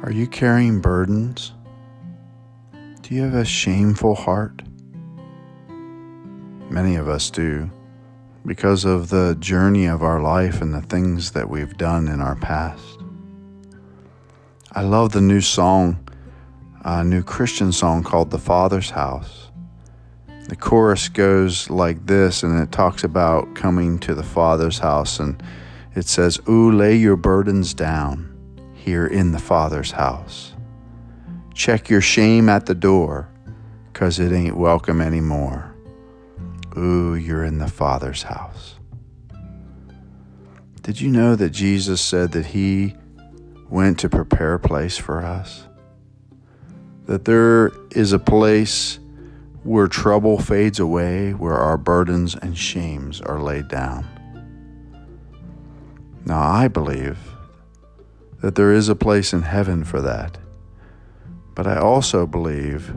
Are you carrying burdens? Do you have a shameful heart? Many of us do because of the journey of our life and the things that we've done in our past. I love the new song, a new Christian song called The Father's House. The chorus goes like this, and it talks about coming to the Father's house, and it says, Ooh, lay your burdens down here in the Father's house. Check your shame at the door, 'cause it ain't welcome anymore. Ooh, you're in the Father's house. Did you know that Jesus said that He went to prepare a place for us? That there is a place where trouble fades away, where our burdens and shames are laid down. Now, I believe that there is a place in heaven for that. But I also believe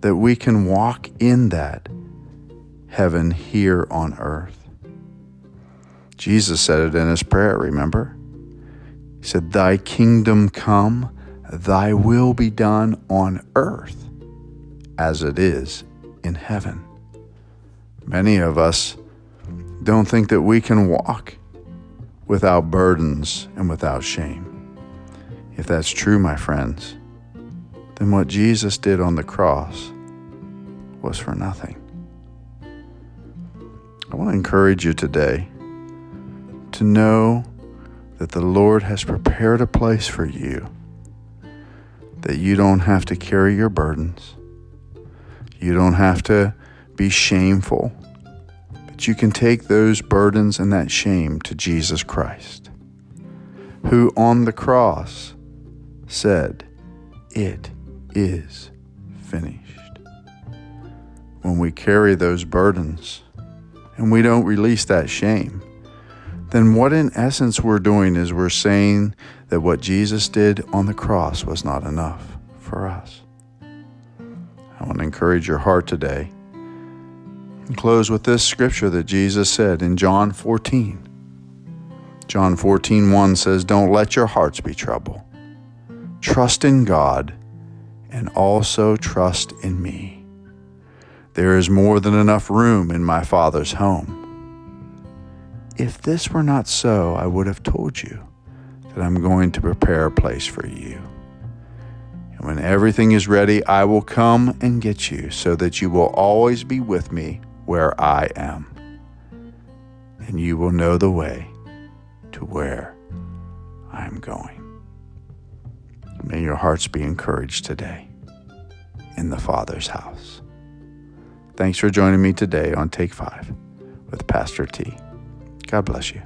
that we can walk in that heaven here on earth. Jesus said it in his prayer, remember? He said, Thy kingdom come, thy will be done on earth as it is in heaven. Many of us don't think that we can walk without burdens and without shame. If that's true, my friends, then what Jesus did on the cross was for nothing. I want to encourage you today to know that the Lord has prepared a place for you, that you don't have to carry your burdens, you don't have to be shameful, you can take those burdens and that shame to Jesus Christ, who on the cross said, It is finished. When we carry those burdens and we don't release that shame, then what in essence we're doing is we're saying that what Jesus did on the cross was not enough for us. I want to encourage your heart today and close with this scripture that Jesus said in John 14. John 14, 1 says, Don't let your hearts be troubled. Trust in God and also trust in me. There is more than enough room in my Father's home. If this were not so, I would have told you that I'm going to prepare a place for you. And when everything is ready, I will come and get you so that you will always be with me where I am. And you will know the way to where I am going. May your hearts be encouraged today in the Father's house. Thanks for joining me today on Take Five with Pastor T. God bless you.